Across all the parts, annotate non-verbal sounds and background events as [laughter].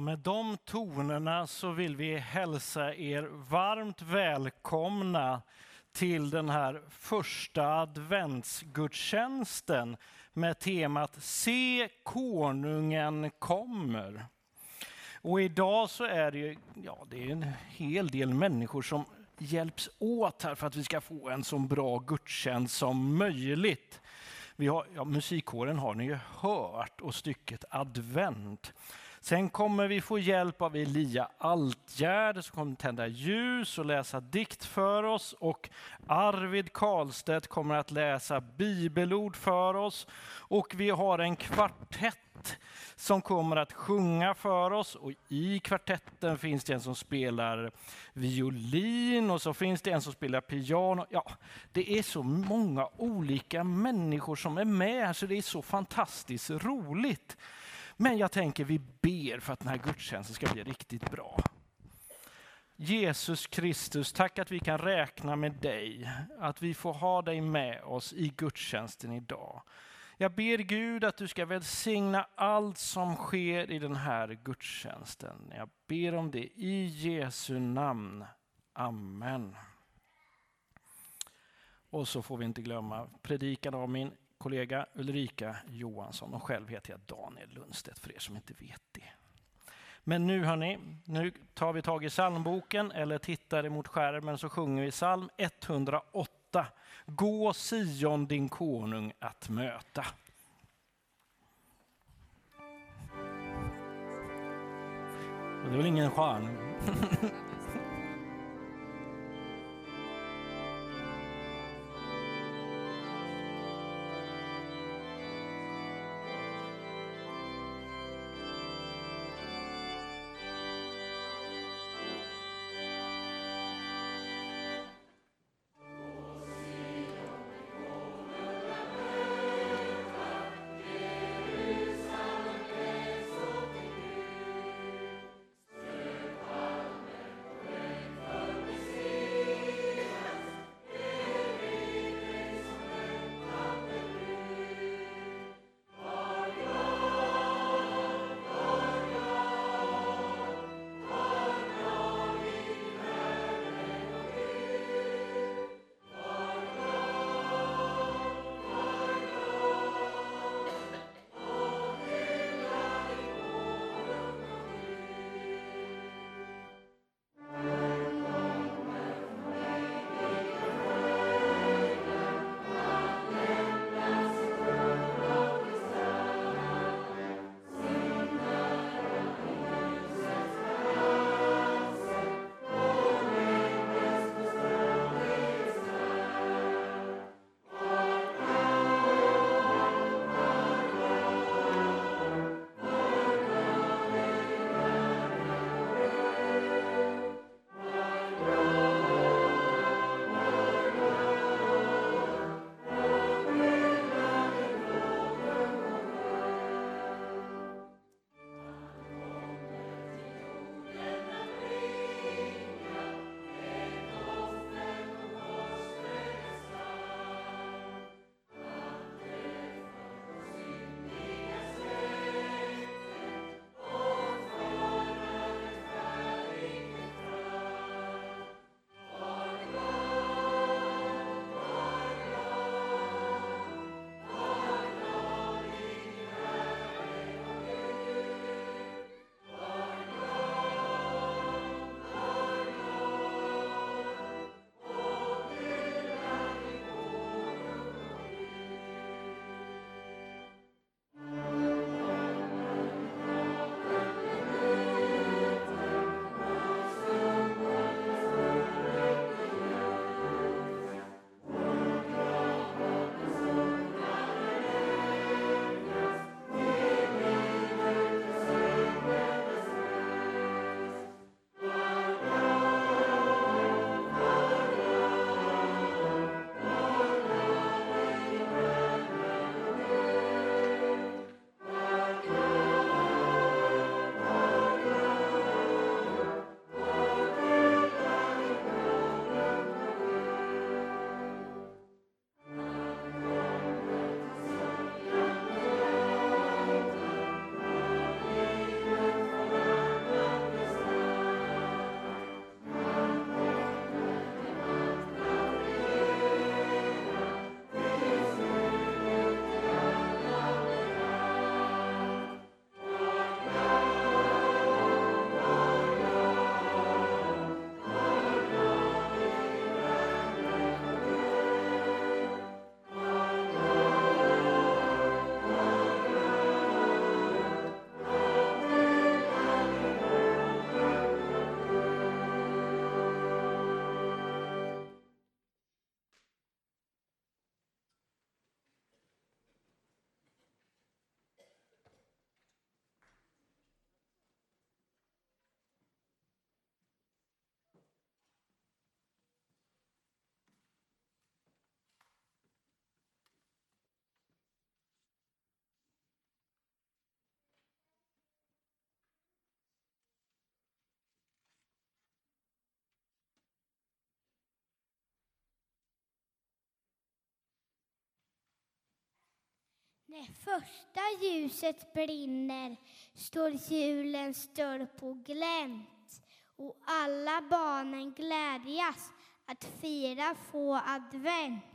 Och med de tonerna så vill vi hälsa er varmt välkomna till den här första adventsgudstjänsten med temat Se konungen kommer. Och idag så är det, ja, det är en hel del människor som hjälps åt här för att vi ska få en så bra gudstjänst som möjligt. Vi har, ja, musikkåren har ni ju hört och stycket advent. Sen kommer vi få hjälp av Elia Altgärd som kommer tända ljus och läsa dikt för oss. Och Arvid Karlstedt kommer att läsa bibelord för oss. Och vi har en kvartett som kommer att sjunga för oss. Och I kvartetten finns det en som spelar violin och så finns det en som spelar piano. Ja, det är så många olika människor som är med så det är så fantastiskt roligt. Men jag tänker vi ber för att den här gudstjänsten ska bli riktigt bra. Jesus Kristus, tack att vi kan räkna med dig, att vi får ha dig med oss i gudstjänsten idag. Jag ber Gud att du ska välsigna allt som sker i den här gudstjänsten. Jag ber om det i Jesu namn. Amen. Och så får vi inte glömma predikan av min kollega Ulrika Johansson och själv heter jag Daniel Lundstedt för er som inte vet det. Men nu hörni, nu tar vi tag i psalmboken eller tittar emot skärmen så sjunger vi psalm 108. Gå Sion din konung att möta. Det är väl ingen stjärn? [laughs] När första ljuset brinner står julens dörr på glänt och alla barnen glädjas att fira få advent.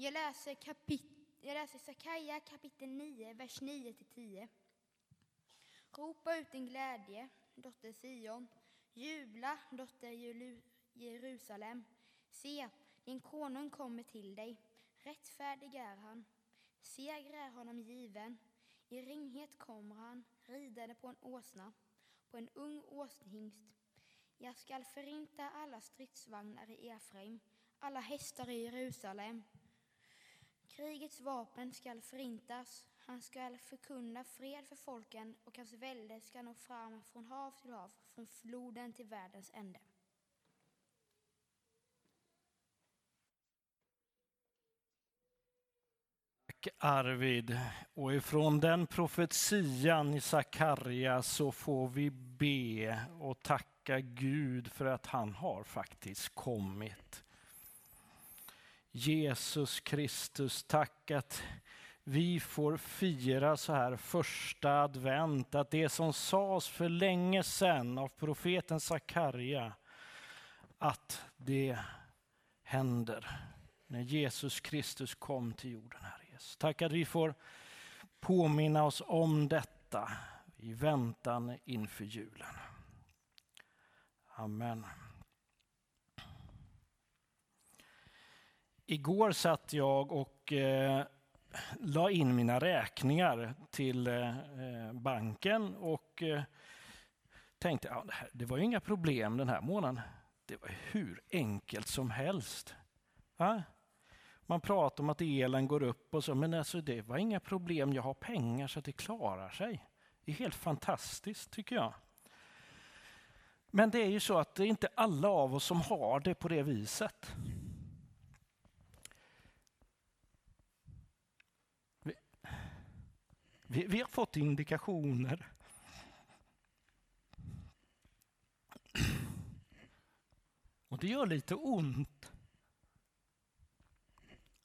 Jag läser, kapit jag läser Sakaja kapitel 9, vers 9-10. Ropa ut din glädje, dotter Sion. Jubla, dotter Jerusalem. Se, din konung kommer till dig. Rättfärdig är han. Seger är honom given. I ringhet kommer han, ridande på en åsna, på en ung åsnhingst. Jag skall förinta alla stridsvagnar i Efraim, alla hästar i Jerusalem. Krigets vapen skall förintas, han skall förkunna fred för folken och hans välde skall nå fram från hav till hav, från floden till världens ände. Tack Arvid. Och ifrån den profetian i Sakarja så får vi be och tacka Gud för att han har faktiskt kommit. Jesus Kristus, tack att vi får fira så här första advent, att det som sades för länge sedan av profeten Sakarja, att det händer när Jesus Kristus kom till jorden, Herre Jesus. Tack att vi får påminna oss om detta i väntan inför julen. Amen. Igår satt jag och eh, la in mina räkningar till eh, eh banken och eh, tänkte att ja, det var ju inga problem den här månaden. Det var hur enkelt som helst. Va? Man pratar om att elen går upp och så, men alltså det var inga problem. Jag har pengar så att det klarar sig. Det är helt fantastiskt tycker jag. Men det är ju så att det är inte alla av oss som har det på det viset. Vi, vi har fått indikationer. Och det gör lite ont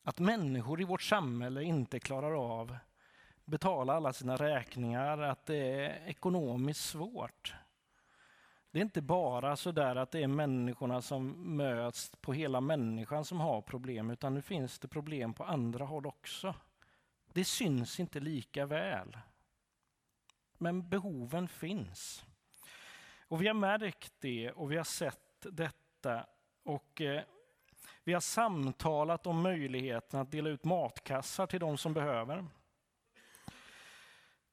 att människor i vårt samhälle inte klarar av betala alla sina räkningar, att det är ekonomiskt svårt. Det är inte bara så där att det är människorna som möts på hela människan som har problem, utan nu finns det problem på andra håll också. Det syns inte lika väl. Men behoven finns. Och vi har märkt det och vi har sett detta. Och eh, vi har samtalat om möjligheten att dela ut matkassar till de som behöver.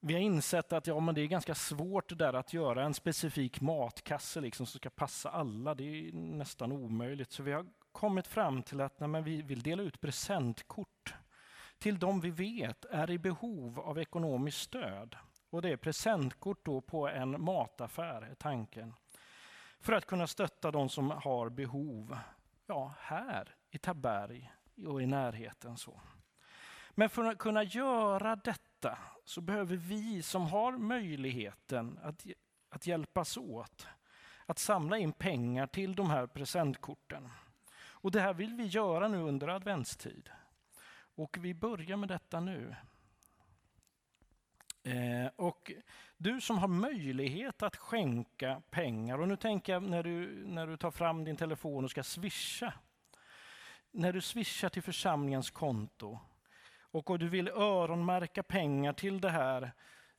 Vi har insett att ja, men det är ganska svårt där att göra en specifik matkasse liksom, som ska passa alla. Det är nästan omöjligt. Så vi har kommit fram till att nej, vi vill dela ut presentkort till de vi vet är i behov av ekonomiskt stöd. Och det är presentkort då på en mataffär, är tanken. För att kunna stötta de som har behov ja, här i Taberg och i närheten. så. Men för att kunna göra detta så behöver vi som har möjligheten att, att hjälpas åt att samla in pengar till de här presentkorten. Och det här vill vi göra nu under adventstid. Och vi börjar med detta nu. Eh, och du som har möjlighet att skänka pengar, och nu tänker jag när du, när du tar fram din telefon och ska swisha. När du swishar till församlingens konto och, du vill öronmärka pengar till det här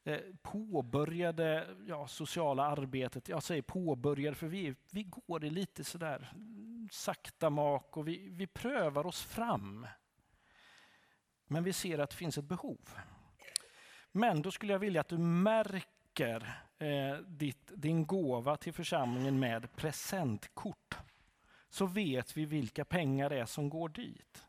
eh, påbörjade ja, sociala arbetet. Jag säger påbörjade för vi, vi går i lite sådär sakta mak och vi, vi prövar oss fram. Men vi ser att det finns ett behov. Men då skulle jag vilja att du märker eh, ditt, din gåva till församlingen med presentkort. Så vet vi vilka pengar det är som går dit.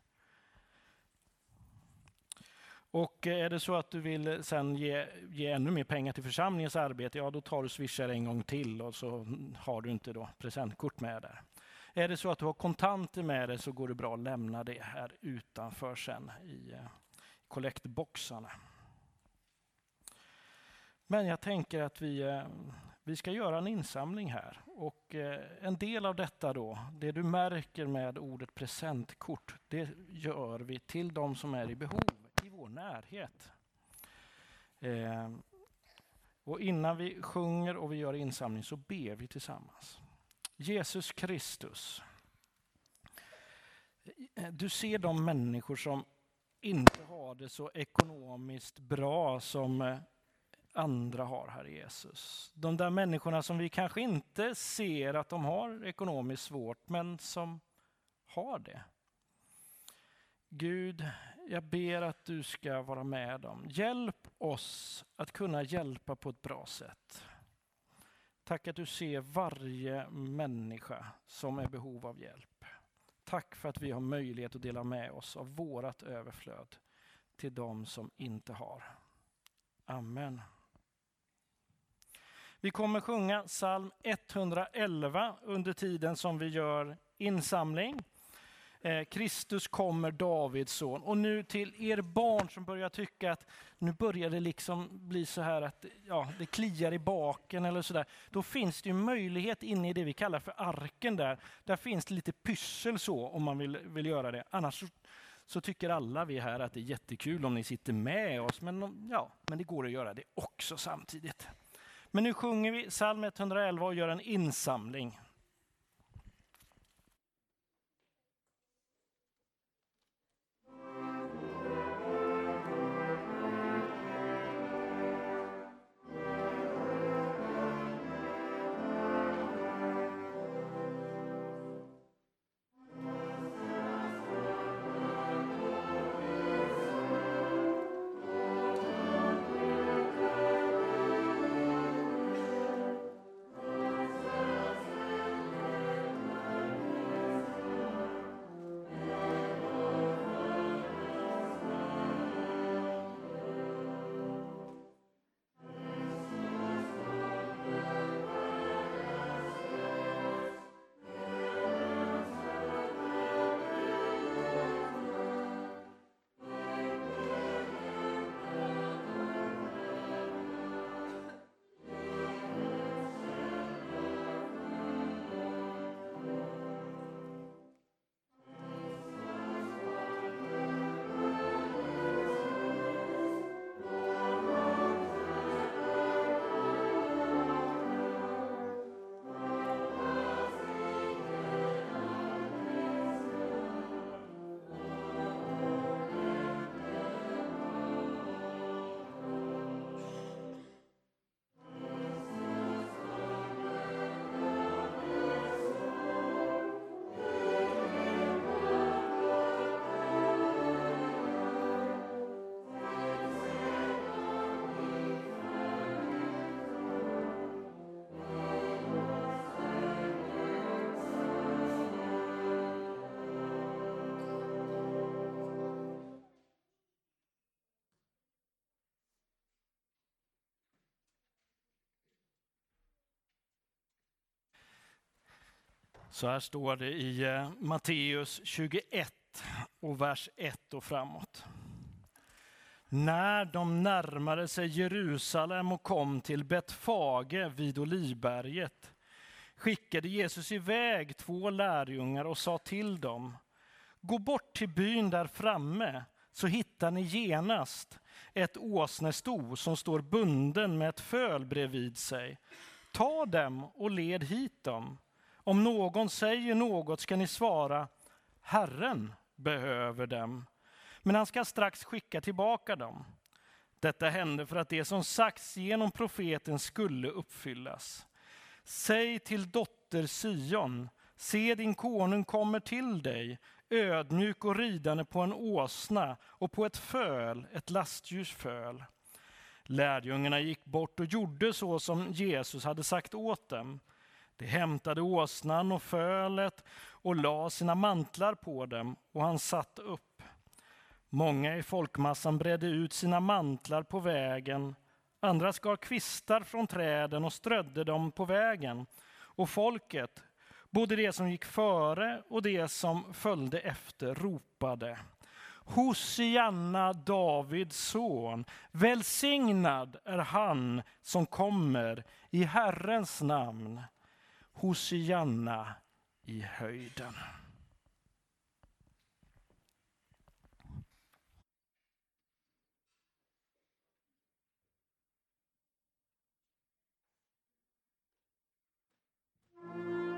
Och eh, är det så att du vill eh, sen ge, ge ännu mer pengar till församlingens arbete, ja då tar du swishar en gång till och så har du inte då presentkort med där. Är det så att du har kontanter med dig så går det bra att lämna det här utanför sen i eh, kollektboxarna. Men jag tänker att vi, eh, vi ska göra en insamling här. Och eh, en del av detta då, det du märker med ordet presentkort, det gör vi till de som är i behov i vår närhet. Och innan vi sjunger och vi gör insamling så ber vi tillsammans. Jesus Kristus, du ser de människor som inte har det så ekonomiskt bra som eh, andra har, Herre Jesus. De där människorna som vi kanske inte ser att de har ekonomiskt svårt, men som har det. Gud, jag ber att du ska vara med dem. Hjälp oss att kunna hjälpa på ett bra sätt. Tack att du ser varje människa som är i behov av hjälp. Tack för att vi har möjlighet att dela med oss av vårat överflöd till dem som inte har. Amen. Vi kommer sjunga psalm 111 under tiden som vi gör insamling. Eh, Kristus kommer, Davids son. Och nu till er barn som börjar tycka att nu börjar det liksom bli så här att ja, det kliar i baken eller sådär. Då finns det ju möjlighet inne i det vi kallar för arken där. Där finns det lite pyssel så om man vill, vill göra det. Annars så, så tycker alla vi här att det är jättekul om ni sitter med oss. Men, ja, men det går att göra det också samtidigt. Men nu sjunger vi psalm 111 och gör en insamling. Så här står det i eh, Matteus 21 och vers 1 och framåt. När de närmade sig Jerusalem och kom till Betfage vid Olivberget skickade Jesus iväg två lärjungar och sa till dem, gå bort till byn där framme så hittar ni genast ett åsnesto som står bunden med ett föl bredvid sig. Ta dem och led hit dem. Om någon säger något ska ni svara, Herren behöver dem. Men han ska strax skicka tillbaka dem. Detta hände för att det som sagts genom profeten skulle uppfyllas. Säg till dotter Sion, se din konung kommer till dig, ödmjuk och ridande på en åsna och på ett föl, ett lastdjurs föl. Lärjungarna gick bort och gjorde så som Jesus hade sagt åt dem. De hämtade åsnan och fölet och la sina mantlar på dem och han satt upp. Många i folkmassan bredde ut sina mantlar på vägen. Andra skar kvistar från träden och strödde dem på vägen. Och folket, både de som gick före och de som följde efter, ropade Hosianna, Davids son. Välsignad är han som kommer i Herrens namn. Hosianna i höjden. Mm.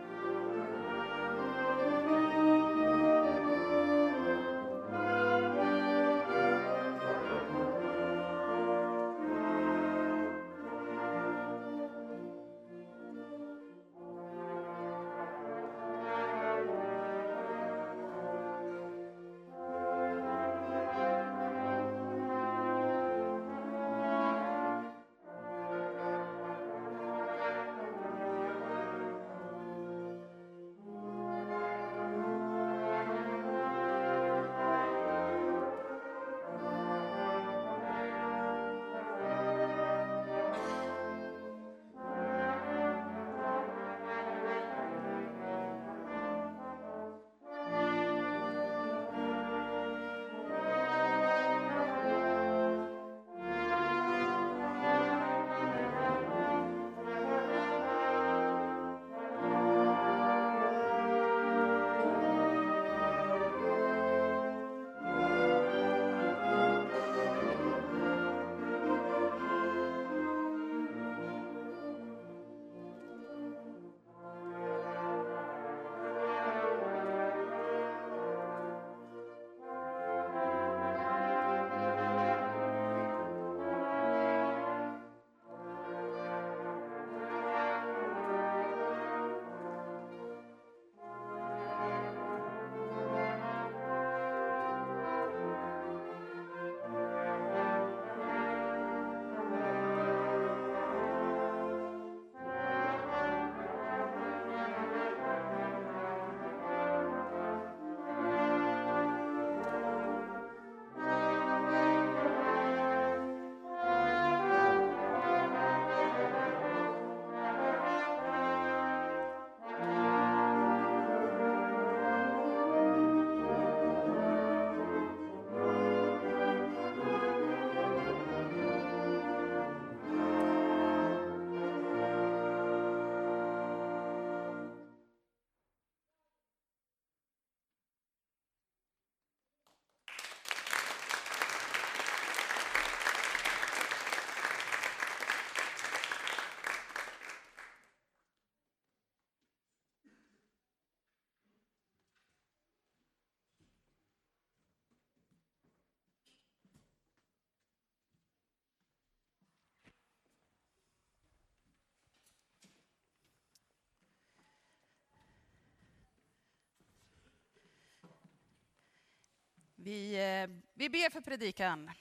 Vi, eh, vi ber för predikan.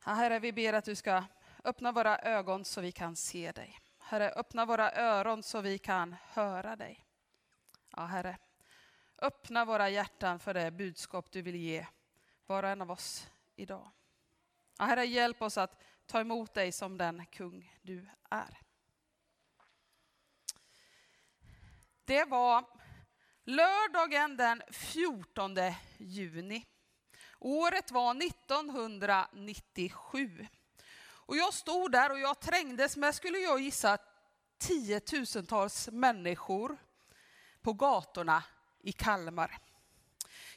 Herre, vi ber att du ska öppna våra ögon så vi kan se dig. Herre, öppna våra öron så vi kan höra dig. Ja, Herre, öppna våra hjärtan för det budskap du vill ge var och en av oss idag. Ja, herre, hjälp oss att ta emot dig som den kung du är. Det var lördagen den 14 juni. Året var 1997. Och jag stod där och jag trängdes med, skulle jag gissa, tiotusentals människor på gatorna i Kalmar.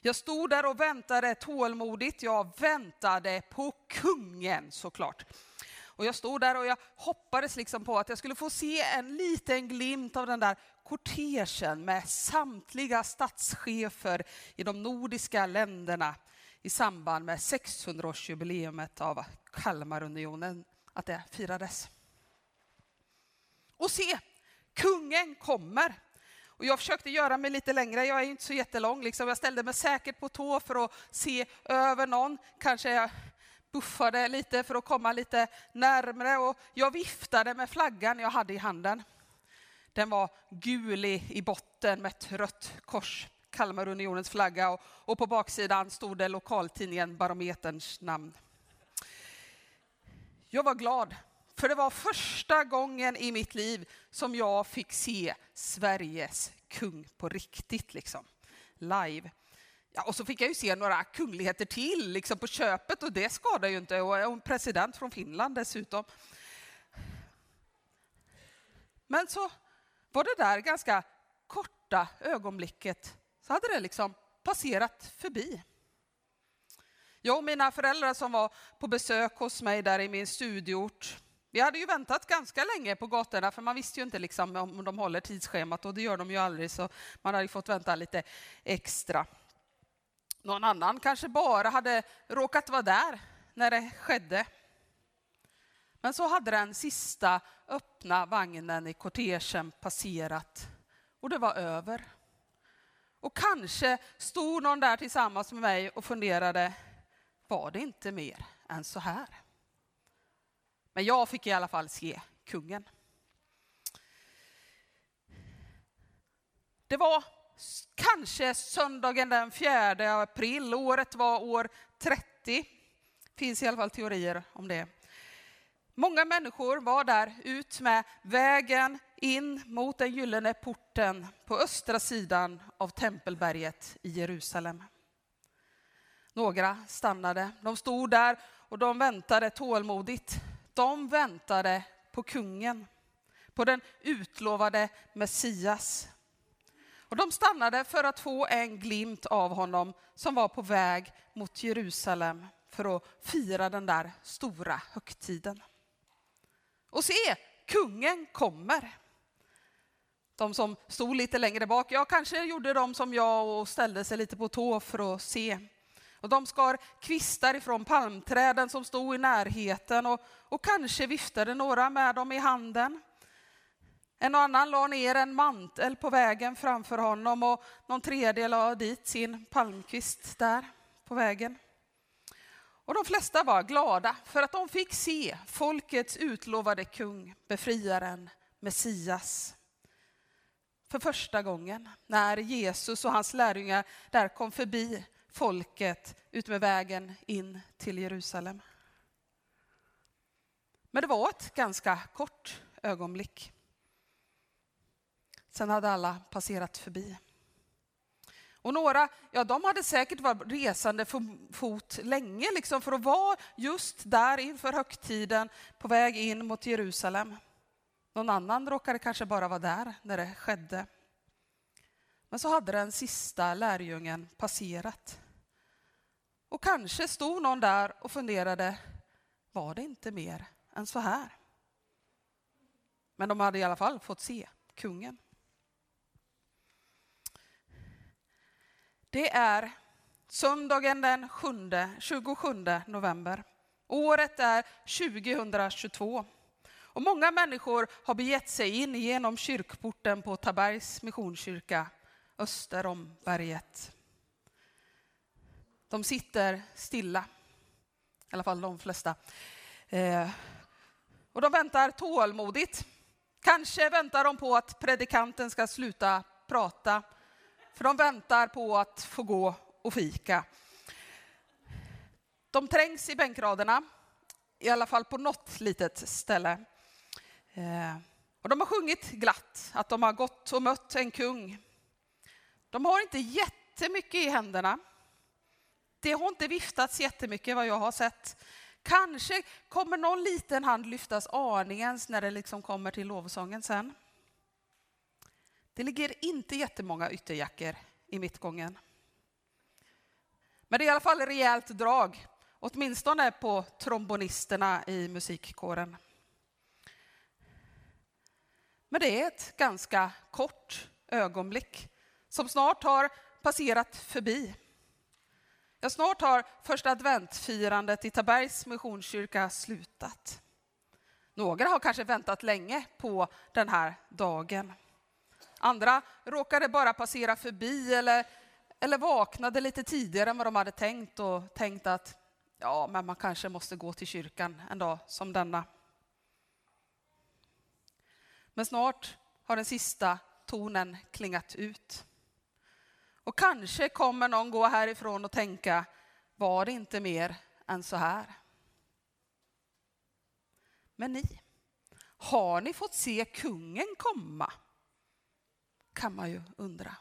Jag stod där och väntade tålmodigt. Jag väntade på kungen såklart. Och jag stod där och jag hoppades liksom på att jag skulle få se en liten glimt av den där kortegen med samtliga statschefer i de nordiska länderna i samband med 600-årsjubileumet av Kalmarunionen, att det firades. Och se, kungen kommer. Och jag försökte göra mig lite längre, jag är inte så jättelång. Liksom. Jag ställde mig säkert på tå för att se över någon. Kanske jag buffade lite för att komma lite närmre. Och jag viftade med flaggan jag hade i handen. Den var gul i botten med ett rött kors, Kalmarunionens flagga. Och, och på baksidan stod det lokaltidningen Barometerns namn. Jag var glad för det var första gången i mitt liv som jag fick se Sveriges kung på riktigt, liksom. live. Ja, och så fick jag ju se några kungligheter till liksom på köpet och det skadar ju inte. Och en president från Finland dessutom. Men så var det där ganska korta ögonblicket så hade det liksom passerat förbi. Jag och mina föräldrar som var på besök hos mig där i min studieort vi hade ju väntat ganska länge på gatorna för man visste ju inte liksom om de håller tidsschemat och det gör de ju aldrig så man hade fått vänta lite extra. Någon annan kanske bara hade råkat vara där när det skedde. Men så hade den sista öppna vagnen i kortegen passerat och det var över. Och kanske stod någon där tillsammans med mig och funderade, var det inte mer än så här? Men jag fick i alla fall se kungen. Det var kanske söndagen den 4 april. Året var år 30. Det finns i alla fall teorier om det. Många människor var där ut med vägen in mot den gyllene porten på östra sidan av Tempelberget i Jerusalem. Några stannade. De stod där och de väntade tålmodigt de väntade på kungen, på den utlovade Messias. Och de stannade för att få en glimt av honom som var på väg mot Jerusalem för att fira den där stora högtiden. Och se, kungen kommer. De som stod lite längre bak, ja kanske gjorde de som jag och ställde sig lite på tå för att se. Och de skar kvistar ifrån palmträden som stod i närheten och, och kanske viftade några med dem i handen. En och annan la ner en mantel på vägen framför honom och någon tredje la dit sin palmkvist där på vägen. Och de flesta var glada för att de fick se folkets utlovade kung, befriaren, Messias. För första gången när Jesus och hans lärjungar där kom förbi folket utmed vägen in till Jerusalem. Men det var ett ganska kort ögonblick. Sen hade alla passerat förbi. Och några, ja de hade säkert varit resande för fot länge liksom för att vara just där inför högtiden på väg in mot Jerusalem. Någon annan råkade kanske bara vara där när det skedde. Men så hade den sista lärjungen passerat. Och kanske stod någon där och funderade, var det inte mer än så här? Men de hade i alla fall fått se kungen. Det är söndagen den 7, 27 november. Året är 2022. Och många människor har begett sig in genom kyrkporten på Tabergs Missionskyrka öster om berget. De sitter stilla, i alla fall de flesta. Eh, och de väntar tålmodigt. Kanske väntar de på att predikanten ska sluta prata, för de väntar på att få gå och fika. De trängs i bänkraderna, i alla fall på något litet ställe. Eh, och de har sjungit glatt att de har gått och mött en kung. De har inte jättemycket i händerna. Det har inte viftats jättemycket vad jag har sett. Kanske kommer någon liten hand lyftas aningens när det liksom kommer till lovsången sen. Det ligger inte jättemånga ytterjackor i mittgången. Men det är i alla fall rejält drag, åtminstone på trombonisterna i musikkåren. Men det är ett ganska kort ögonblick som snart har passerat förbi. Jag snart har första adventfirandet i Tabergs Missionskyrka slutat. Några har kanske väntat länge på den här dagen. Andra råkade bara passera förbi eller, eller vaknade lite tidigare än vad de hade tänkt och tänkt att ja, men man kanske måste gå till kyrkan en dag som denna. Men snart har den sista tonen klingat ut. Och kanske kommer någon gå härifrån och tänka, var det inte mer än så här? Men ni, har ni fått se kungen komma? Kan man ju undra.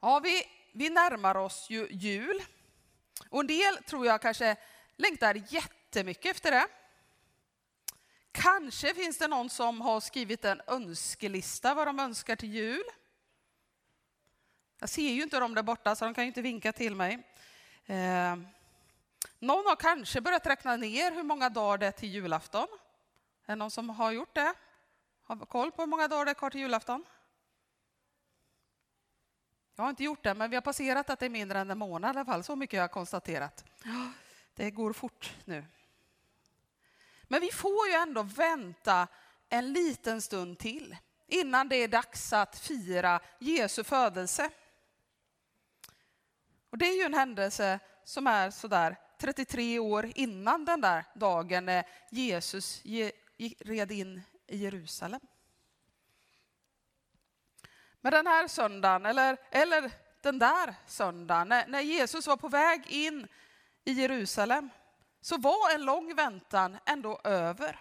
Ja, vi, vi närmar oss ju jul. Och en del tror jag kanske längtar jättemycket efter det. Kanske finns det någon som har skrivit en önskelista vad de önskar till jul. Jag ser ju inte dem där borta så de kan ju inte vinka till mig. Eh, någon har kanske börjat räkna ner hur många dagar det är till julafton. Är det någon som har gjort det? Har koll på hur många dagar det är kvar till julafton? Jag har inte gjort det, men vi har passerat att det är mindre än en månad i alla fall. Så mycket har jag konstaterat. Det går fort nu. Men vi får ju ändå vänta en liten stund till innan det är dags att fira Jesu födelse. Och det är ju en händelse som är sådär 33 år innan den där dagen när Jesus red in i Jerusalem. Men den här söndagen, eller, eller den där söndagen, när, när Jesus var på väg in i Jerusalem, så var en lång väntan ändå över.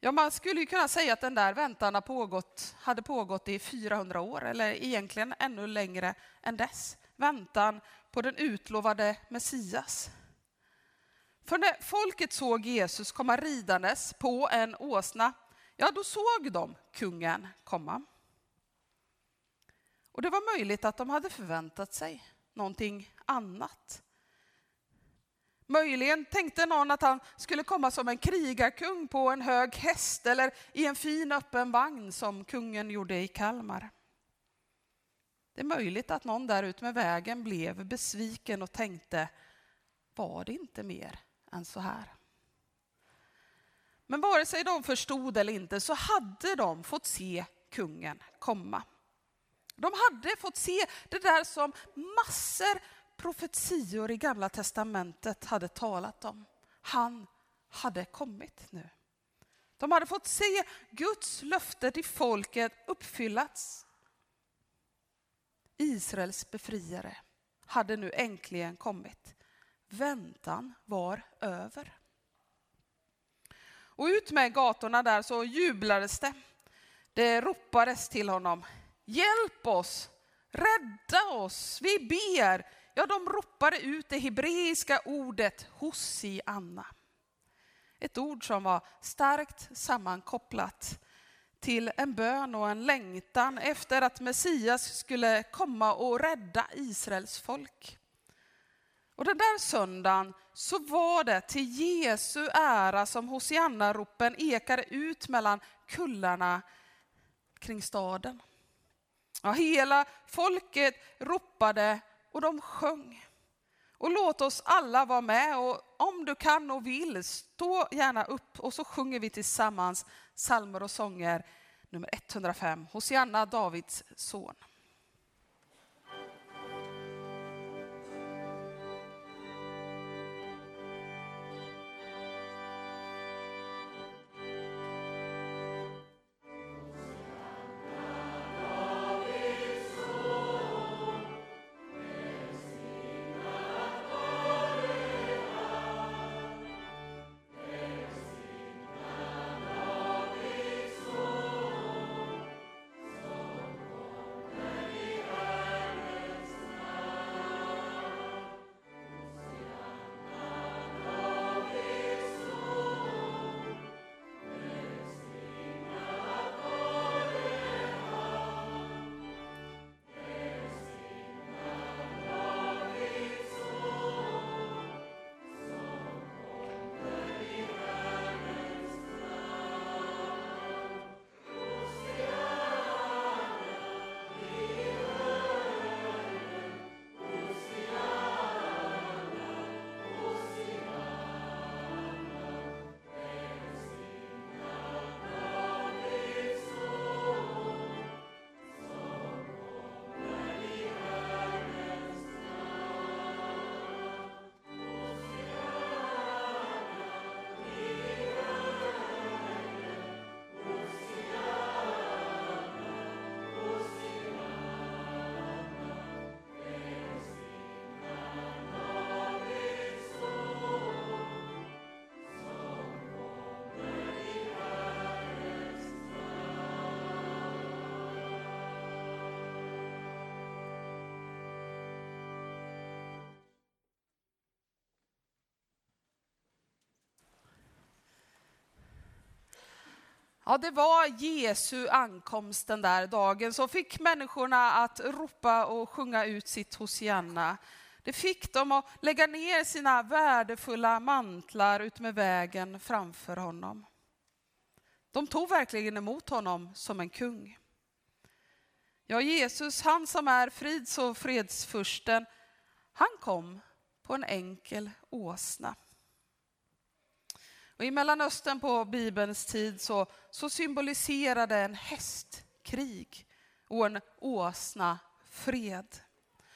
Ja, man skulle ju kunna säga att den där väntan har pågått, hade pågått i 400 år, eller egentligen ännu längre än dess. Väntan på den utlovade Messias. För när folket såg Jesus komma ridandes på en åsna, ja då såg de kungen komma. Och det var möjligt att de hade förväntat sig någonting annat. Möjligen tänkte någon att han skulle komma som en krigarkung på en hög häst eller i en fin öppen vagn som kungen gjorde i Kalmar. Det är möjligt att någon där ute med vägen blev besviken och tänkte, var det inte mer än så här? Men vare sig de förstod eller inte så hade de fått se kungen komma. De hade fått se det där som massor profetior i Gamla testamentet hade talat om. Han hade kommit nu. De hade fått se Guds löfte till folket uppfyllas. Israels befriare hade nu äntligen kommit. Väntan var över. Och ut med gatorna där så jublades det. Det ropades till honom. Hjälp oss! Rädda oss! Vi ber! Ja, de ropade ut det hebreiska ordet Hosianna. Ett ord som var starkt sammankopplat till en bön och en längtan efter att Messias skulle komma och rädda Israels folk. Och den där söndagen så var det till Jesu ära som Hosianna-ropen ekade ut mellan kullarna kring staden. Ja, hela folket ropade och de sjöng. Och låt oss alla vara med och om du kan och vill, stå gärna upp och så sjunger vi tillsammans psalmer och sånger nummer 105, Hosianna, Davids son. Ja, det var Jesu ankomst den där dagen som fick människorna att ropa och sjunga ut sitt Hosianna. Det fick dem att lägga ner sina värdefulla mantlar utmed vägen framför honom. De tog verkligen emot honom som en kung. Ja, Jesus, han som är frids och fredsfursten, han kom på en enkel åsna. Och I Mellanöstern på Bibelns tid så, så symboliserade en häst krig och en åsna fred.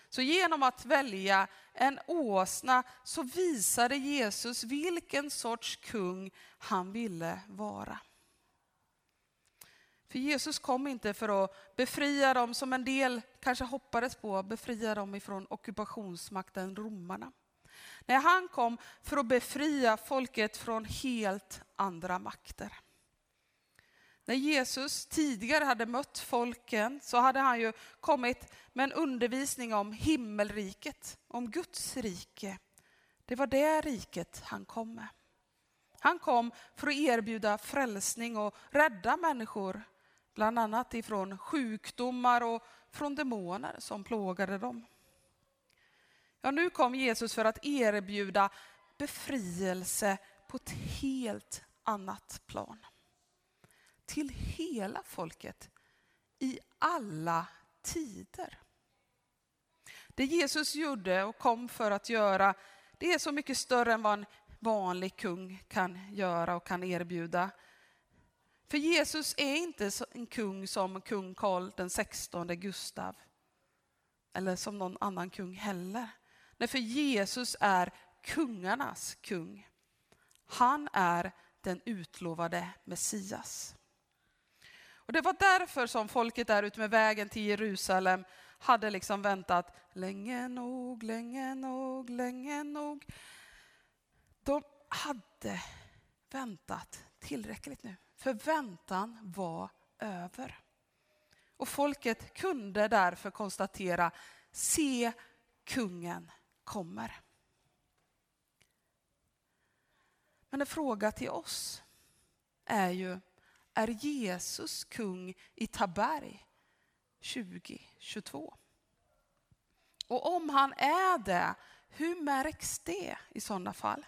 Så genom att välja en åsna så visade Jesus vilken sorts kung han ville vara. För Jesus kom inte för att befria dem, som en del kanske hoppades på, befria dem ifrån ockupationsmakten romarna. Nej, han kom för att befria folket från helt andra makter. När Jesus tidigare hade mött folken så hade han ju kommit med en undervisning om himmelriket, om Guds rike. Det var det riket han kom med. Han kom för att erbjuda frälsning och rädda människor, bland annat ifrån sjukdomar och från demoner som plågade dem. Ja, nu kom Jesus för att erbjuda befrielse på ett helt annat plan. Till hela folket i alla tider. Det Jesus gjorde och kom för att göra, det är så mycket större än vad en vanlig kung kan göra och kan erbjuda. För Jesus är inte en kung som kung Karl den 16 Gustav. Eller som någon annan kung heller. Nej, för Jesus är kungarnas kung. Han är den utlovade Messias. Och Det var därför som folket där ute med vägen till Jerusalem hade liksom väntat länge nog, länge nog, länge nog. De hade väntat tillräckligt nu, för väntan var över. Och folket kunde därför konstatera, se kungen kommer. Men en fråga till oss är ju, är Jesus kung i Taberg 2022? Och om han är det, hur märks det i sådana fall?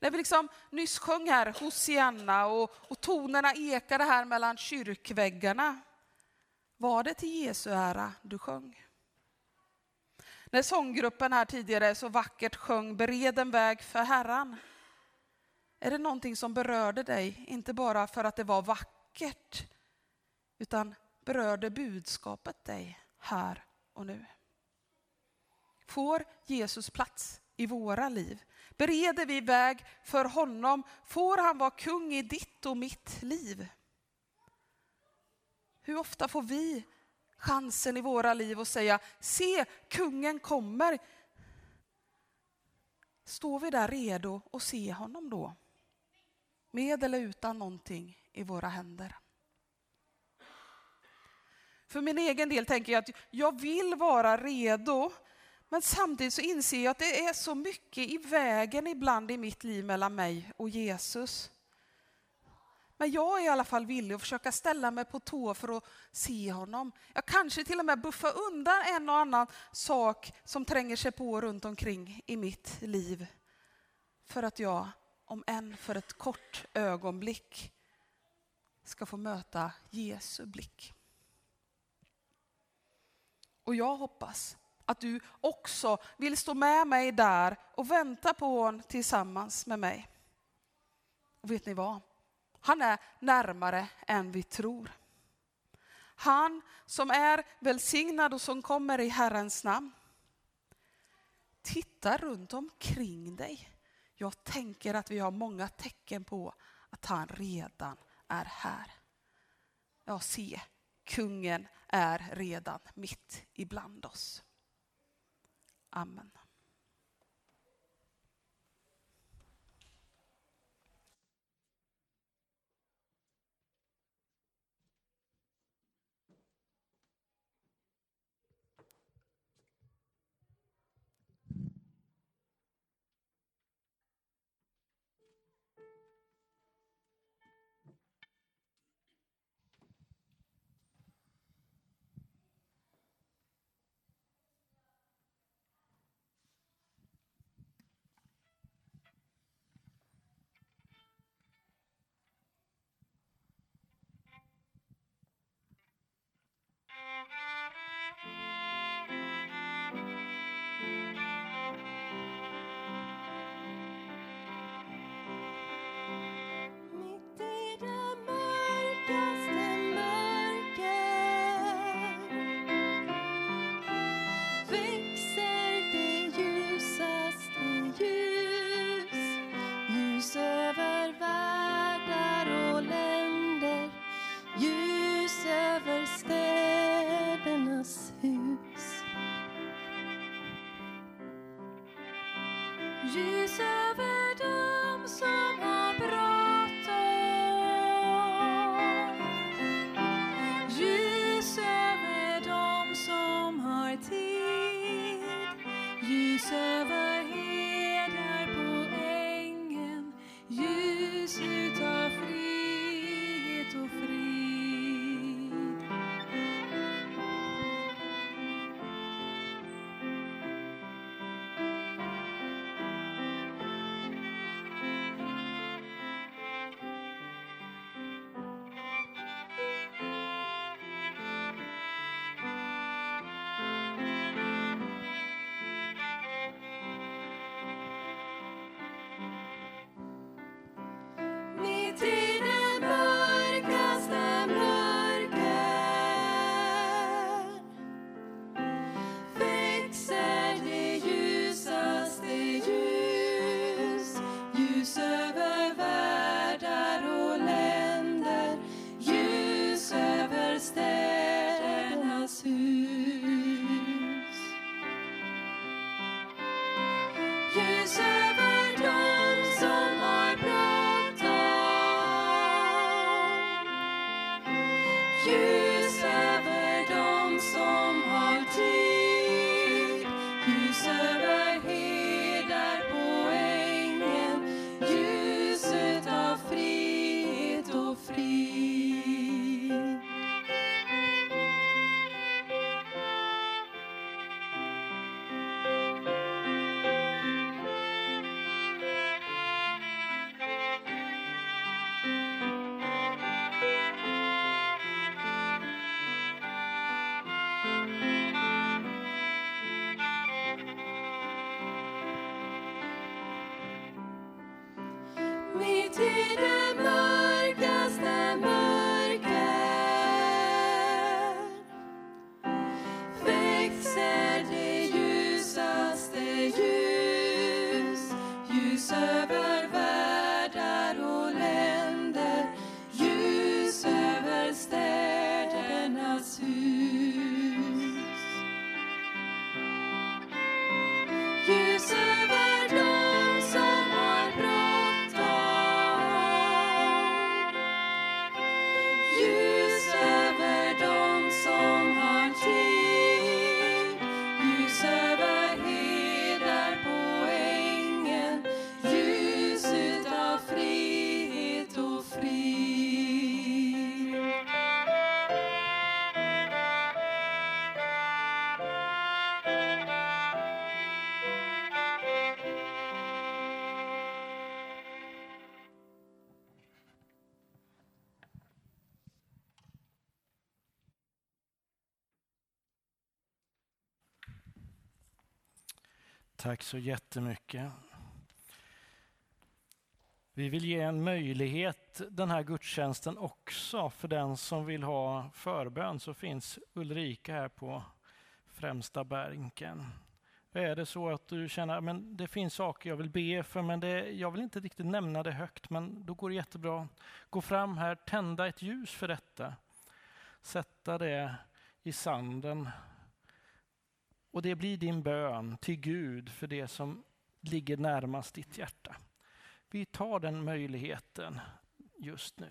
När vi liksom nyss sjöng här Hosianna och, och tonerna ekade här mellan kyrkväggarna. Var det till Jesu ära du sjöng? När sånggruppen här tidigare så vackert sjöng Bered en väg för Herran. Är det någonting som berörde dig, inte bara för att det var vackert, utan berörde budskapet dig här och nu? Får Jesus plats i våra liv? Bereder vi väg för honom? Får han vara kung i ditt och mitt liv? Hur ofta får vi chansen i våra liv och säga se, kungen kommer. Står vi där redo att se honom då? Med eller utan någonting i våra händer. För min egen del tänker jag att jag vill vara redo men samtidigt så inser jag att det är så mycket i vägen ibland i mitt liv mellan mig och Jesus. Men jag är i alla fall villig att försöka ställa mig på tå för att se honom. Jag kanske till och med buffar undan en och annan sak som tränger sig på runt omkring i mitt liv. För att jag, om än för ett kort ögonblick, ska få möta Jesu blick. Och jag hoppas att du också vill stå med mig där och vänta på honom tillsammans med mig. Och vet ni vad? Han är närmare än vi tror. Han som är välsignad och som kommer i Herrens namn. Titta runt omkring dig. Jag tänker att vi har många tecken på att han redan är här. Ja, se, kungen är redan mitt ibland oss. Amen. Tack så jättemycket. Vi vill ge en möjlighet den här gudstjänsten också för den som vill ha förbön så finns Ulrika här på främsta bänken. Är det så att du känner att det finns saker jag vill be för men det, jag vill inte riktigt nämna det högt men då går det jättebra. Gå fram här, tända ett ljus för detta. Sätta det i sanden och det blir din bön till Gud för det som ligger närmast ditt hjärta. Vi tar den möjligheten just nu.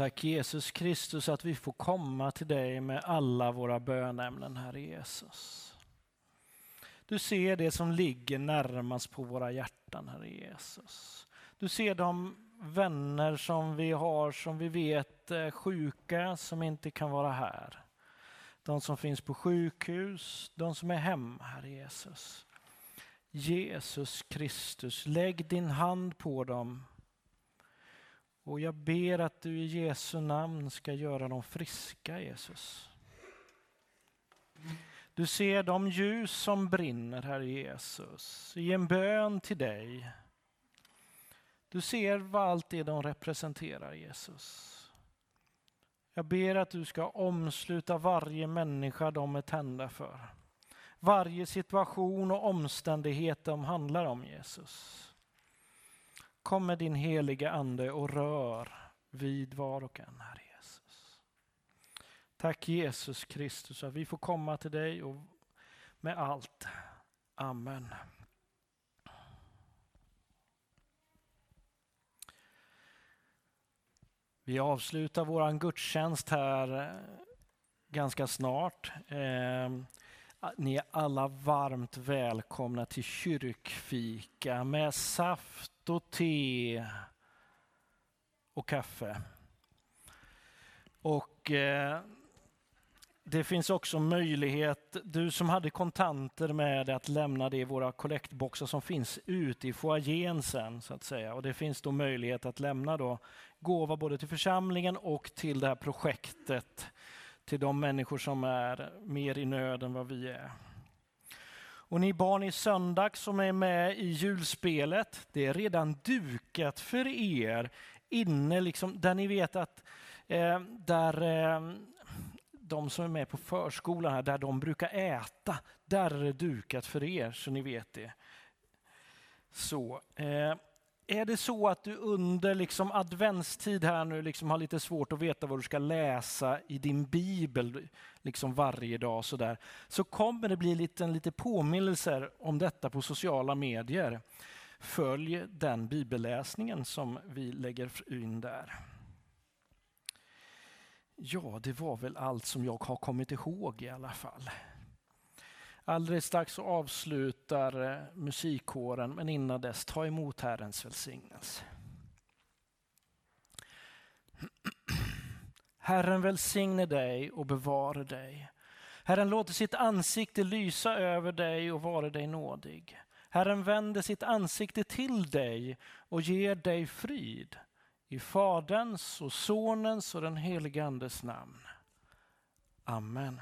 Tack Jesus Kristus att vi får komma till dig med alla våra bönämnen, Herre Jesus. Du ser det som ligger närmast på våra hjärtan, Herre Jesus. Du ser de vänner som vi har som vi vet är sjuka, som inte kan vara här. De som finns på sjukhus, de som är hemma, Herre Jesus. Jesus Kristus, lägg din hand på dem. Och jag ber att du i Jesu namn ska göra dem friska, Jesus. Du ser de ljus som brinner, Herre Jesus, i en bön till dig. Du ser vad allt det de representerar, Jesus. Jag ber att du ska omsluta varje människa de är tända för. Varje situation och omständighet de handlar om, Jesus. Kom med din heliga Ande och rör vid var och en, Herre Jesus. Tack Jesus Kristus att vi får komma till dig och med allt. Amen. Vi avslutar vår gudstjänst här eh, ganska snart. Eh, ni är alla varmt välkomna till kyrkfika med saft och te och kaffe. Och eh, det finns också möjlighet, du som hade kontanter med dig, att lämna det i våra kollektboxar som finns ute i foajén sen. Så att säga. Och det finns då möjlighet att lämna då gåva både till församlingen och till det här projektet. Till de människor som är mer i nöd än vad vi är. Och ni barn i söndag som är med i julspelet, det är redan dukat för er inne, liksom, där ni vet att eh, där eh, de som är med på förskolan, här, där de brukar äta, där är det dukat för er så ni vet det. Så, eh, är det så att du under liksom adventstid här nu liksom har lite svårt att veta vad du ska läsa i din bibel liksom varje dag så, där, så kommer det bli lite, lite påminnelser om detta på sociala medier. Följ den bibelläsningen som vi lägger in där. Ja, det var väl allt som jag har kommit ihåg i alla fall. Alldeles strax avslutar eh, musikkåren, men innan dess, ta emot Herrens välsignelse. [clears throat] Herren välsigne dig och bevare dig. Herren låter sitt ansikte lysa över dig och vare dig nådig. Herren vänder sitt ansikte till dig och ger dig frid. I Faderns och Sonens och den helige Andes namn. Amen.